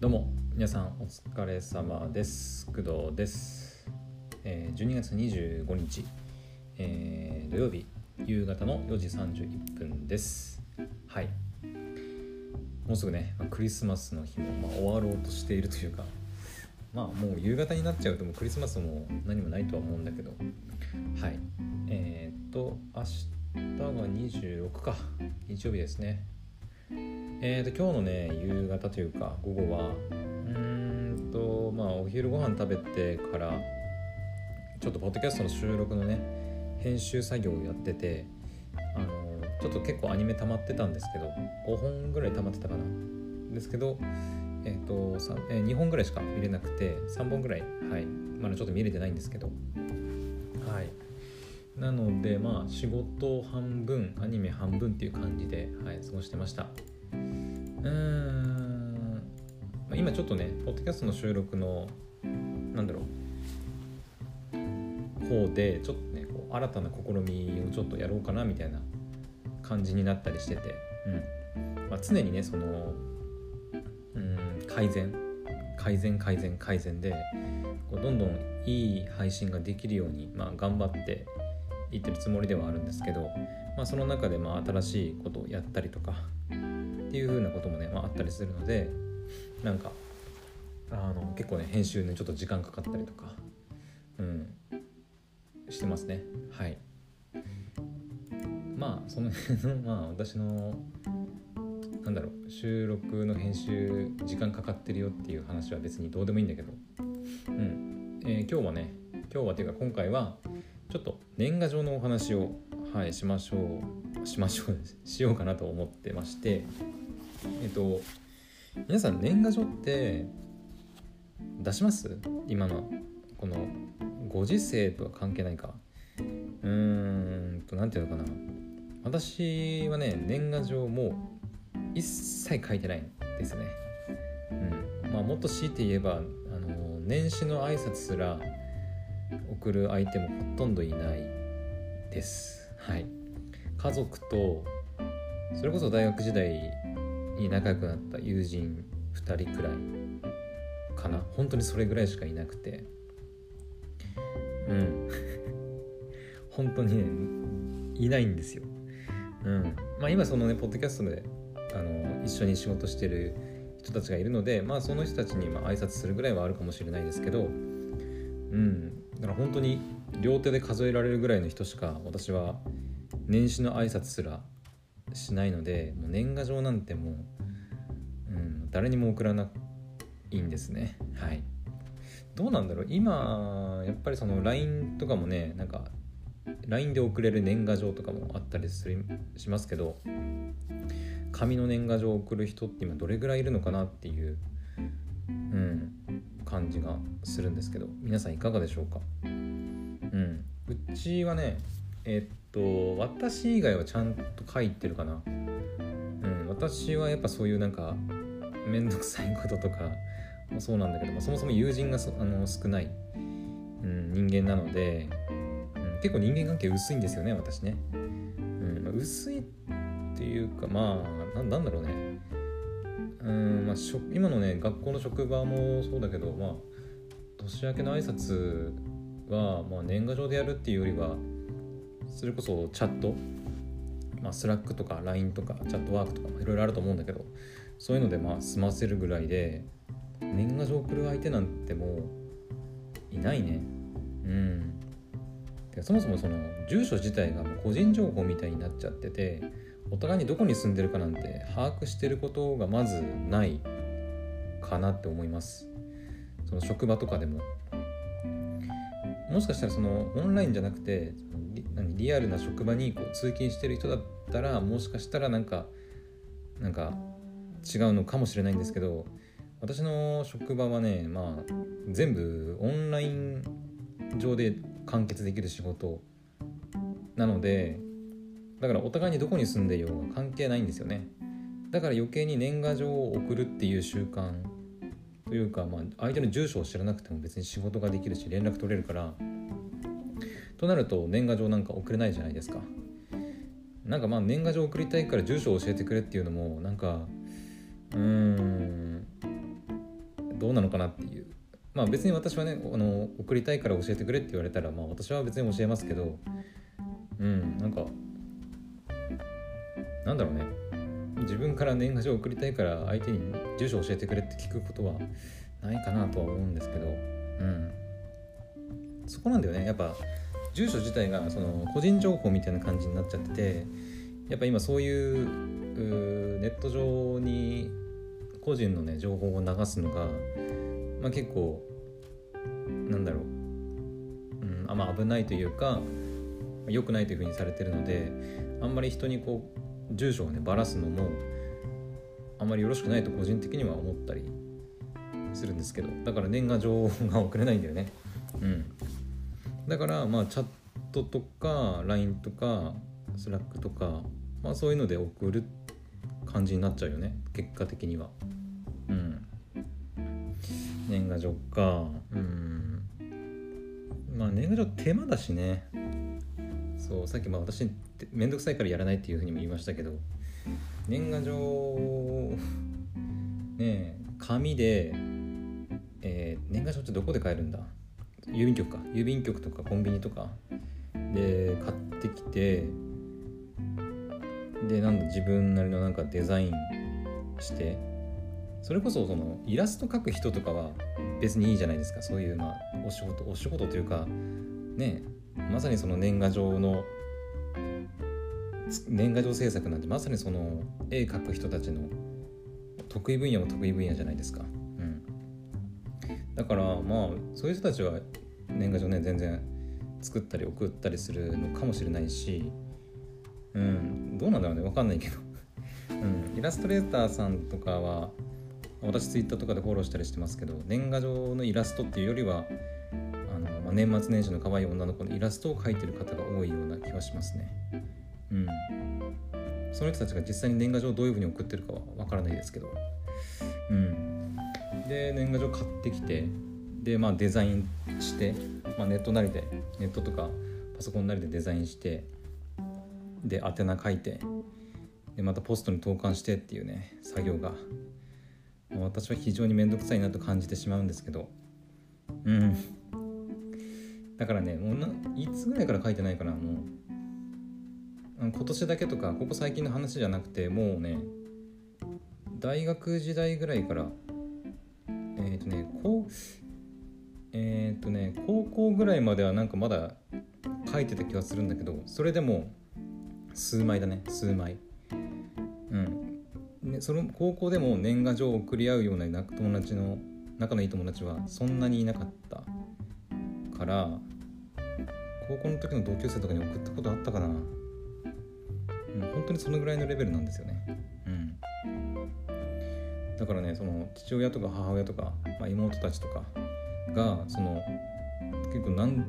どうも皆さんお疲れ様です。工藤です、えー、12月25日、えー土曜日夕方の4時31分です。はい。もうすぐねまあクリスマスの日も、まあ、終わろうとしているというかまあもう夕方になっちゃうともうクリスマスも何もないとは思うんだけど。はい。えー、っと明日が26か。日曜日ですね。えー、と今日のね夕方というか午後はうんとまあお昼ご飯食べてからちょっとポッドキャストの収録のね編集作業をやっててあのちょっと結構アニメ溜まってたんですけど5本ぐらい溜まってたかな。ですけどえっ、とえー2本ぐらいしか見れなくて3本ぐらいはい。まだちょっと見れてないんですけど。はい。なのでまあ仕事半分アニメ半分っていう感じで、はい、過ごしてました。うーん。まあ今ちょっとねポッドキャストの収録のなんだろう方でちょっとねこう新たな試みをちょっとやろうかなみたいな感じになったりしてて、うん。まあ、常にねそのうん改善改善改善改善でこうどんどんいい配信ができるように、まあ、頑張っていってるつもりではあるんですけど、まあ、その中でまあ新しいことをやったりとかっていう風なこともね、まあ、あったりするのでなんかあの結構ね編集にちょっと時間かかったりとか、うん、してますね。はい。まあその辺の まあ私のなんだろう収録の編集時間かかってるよっていう話は別にどうでもいいんだけどうん、えー今日はね今日はっていうか今回はちょっと年賀状のお話をはいしましょうしましょうしようかなと思ってましてえっと皆さん年賀状って出します？今のこのご時世とは関係ないか。うーんと何ていうのかな。私はね年賀状も一切書いてないんですね。うん。まあもっと強いて言えばあの年始の挨拶すら送る相手もほとんどいないです。はい。家族とそれこそ大学時代に仲良くなった友人2人くらいかな。本当にそれぐらいしかいなくて。うん。本当にねいないんですよ。うん。まあ今そのねポッドキャストであの一緒に仕事してる人たちがいるのでまあその人たちにまあ挨拶するぐらいはあるかもしれないですけど。うん。だから本当に両手で数えられるぐらいの人しか私は年始の挨拶すらしないのでもう年賀状なんてもう、うん、誰にも送らないんですね。はい。どうなんだろう。今やっぱりその LINE とかもねなんか LINE で送れる年賀状とかもあったりするしますけど紙の年賀状を送る人って今どれぐらいいるのかなっていう、うん、感じがするんですけど皆さんいかがでしょうか。うん。うちはねえっと私以外はちゃんと書いてるかな。うん私はやっぱそういうなんか面倒くさいこととかもそうなんだけど、まあ、そもそも友人がそあの少ない、うん、人間なので、うん、結構人間関係薄いんですよね私ね、うんまあ、薄いっていうかまあななんだろうね。うん、まあ、しょ今のね学校の職場もそうだけどまあ年明けの挨拶は、まあ、年賀状でやるっていうよりはそれこそチャット、まあ、 Slack とか LINE とかチャットワークとかいろいろあると思うんだけどそういうのでまあ済ませるぐらいで年賀状送る相手なんてもういないね。うん。そもそもその住所自体がもう個人情報みたいになっちゃっててお互いにどこに住んでるかなんて把握してることがまずないかなって思います。その職場とかでも。もしかしたらそのオンラインじゃなくて何リアルな職場にこう通勤してる人だったらもしかしたらなんかなんか違うのかもしれないんですけど私の職場はねまあ全部オンライン上で完結できる仕事なのでだからお互いにどこに住んでいようが関係ないんですよね。だから余計に年賀状を送るっていう習慣というか、まあ、相手の住所を知らなくても別に仕事ができるし連絡取れるからとなると年賀状なんか送れないじゃないですか。なんかまあ年賀状送りたいから住所を教えてくれっていうのもなんかうーんどうなのかなっていう。まあ別に私はねあの送りたいから教えてくれって言われたらまあ私は別に教えますけどうんなんかなんだろうね。自分から年賀状を送りたいから相手に住所教えてくれって聞くことはないかなとは思うんですけどうん。そこなんだよね。やっぱ住所自体がその個人情報みたいな感じになっちゃっててやっぱ今そういうネット上に個人のね情報を流すのが、まあ、結構なんだろう、うん、あんま危ないというか良くないというふうにされてるのであんまり人にこう住所をねばらすのもあんまりよろしくないと個人的には思ったりするんですけどだから年賀状が送れないんだよね。うん。だからまあチャットとか LINE とか Slack とかまあそういうので送る感じになっちゃうよね。結果的には。うん。年賀状か。うん。まあ年賀状手間だしね。そうさっきまあ私面倒くさいからやらないっていうふうにも言いましたけど年賀状ねえ紙で、えー、年賀状ってどこで買えるんだ？郵便局か。郵便局とかコンビニとか。で買ってきてでなんだ自分なりのなんかデザインして。それこそそのイラスト描く人とかは別にいいじゃないですか。そういうまあお仕事お仕事というかねまさにその年賀状の年賀状制作なんてまさにその絵描く人たちの得意分野も得意分野じゃないですか。だからまあそういう人たちは年賀状ね全然作ったり送ったりするのかもしれないし、うん、どうなんだろうね分かんないけど、うん、イラストレーターさんとかは私ツイッターとかでフォローしたりしてますけど年賀状のイラストっていうよりはあの、まあ、年末年始の可愛い女の子のイラストを描いてる方が多いような気がしますね。うん、その人たちが実際に年賀状をどういうふうに送ってるかはわからないですけど、うん、で年賀状買ってきてでまあデザインして、まあ、ネットなりでネットとかパソコンなりでデザインしてで宛名書いてでまたポストに投函してっていうね作業が。私は非常に面倒くさいなと感じてしまうんですけど。うん。だからねもうないつぐらいから書いてないかなもう。今年だけとかここ最近の話じゃなくてもうね大学時代ぐらいからっ、ー、とねこうえっ、ー、とね高校ぐらいまではなんかまだ書いてた気がするんだけどそれでも数枚だね数枚。うん。ね、その高校でも年賀状を送り合うような友達の仲のいい友達はそんなにいなかったから高校の時の同級生とかに送ったことあったかな。うん、本当にそのぐらいのレベルなんですよね。だからねその父親とか母親とか、まあ、妹たちとかがその結構何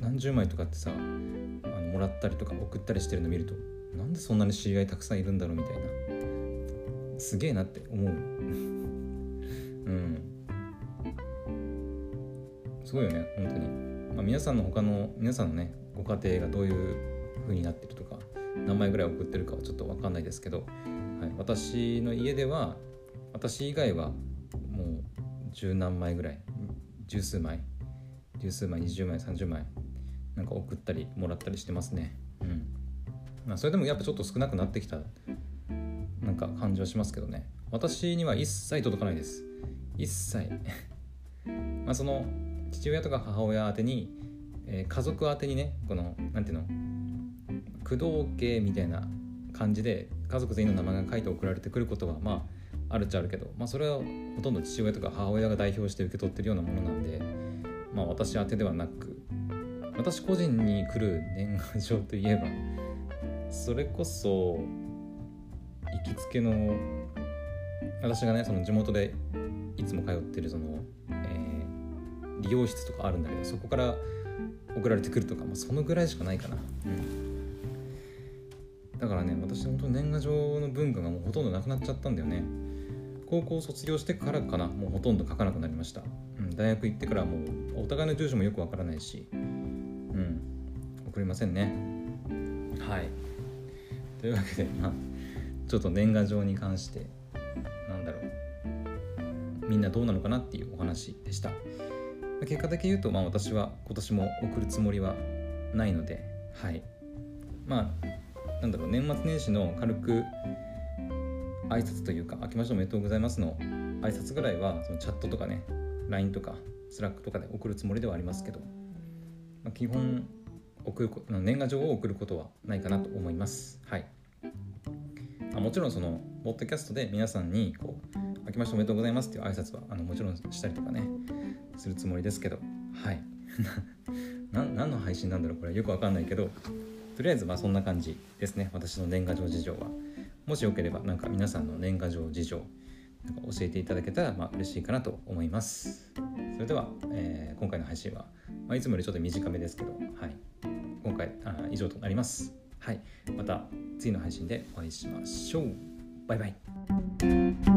何十枚とかってさあのもらったりとか送ったりしてるの見るとなんでそんなに知り合いたくさんいるんだろうみたいな。すげえなって思う。うん。すごいよね本当に、まあ、皆さんの他の皆さんのねご家庭がどういう風になってるとか何枚ぐらい送ってるかはちょっと分かんないですけど、はい、私の家では私以外はもう十何枚ぐらい。十数枚。十数枚20枚30枚。なんか送ったりもらったりしてますね。うん。まあそれでもやっぱちょっと少なくなってきたなんか感じはしますけどね。私には一切届かないです。一切。まあその父親とか母親宛てに、えー、家族宛てにねこの何ていうの工藤家みたいな感じで家族全員の名前が書いて送られてくることはまあああるっちゃあるけど、まあ、それはほとんど父親とか母親が代表して受け取ってるようなものなんで、まあ、私宛てではなく私個人に来る年賀状といえばそれこそ行きつけの私がねその地元でいつも通ってるその、えー、理容室とかあるんだけどそこから送られてくるとか、まあ、そのぐらいしかないかな。うんだからね私本当に年賀状の文化がもうほとんどなくなっちゃったんだよね高校卒業してからかな。もうほとんど書かなくなりました、うん、大学行ってからもうお互いの住所もよくわからないし。うん。送りませんね。はい。というわけでまあちょっと年賀状に関してなんだろう。みんなどうなのかなっていうお話でした。結果だけ言うと、まあ、私は今年も送るつもりはないのではい。まあなんだろう年末年始の軽く挨拶というか「明けましておめでとうございます」の挨拶ぐらいはそのチャットとかね LINE とか Slack とかで送るつもりではありますけど、まあ、基本送る年賀状を送ることはないかなと思います。はい。あもちろんそのポッドキャストで皆さんにこう「明けましておめでとうございます」っていう挨拶はあのもちろんしたりとかねするつもりですけどはい。何の配信なんだろうこれよくわかんないけどとりあえずまあそんな感じですね私の年賀状事情は。もしよければなんか皆さんの年賀状事情なんか教えていただけたらまあ嬉しいかなと思います。それでは、えー、今回の配信は、まあ、いつもよりちょっと短めですけど、はい、今回あ以上となります。はい。また次の配信でお会いしましょう。バイバイ。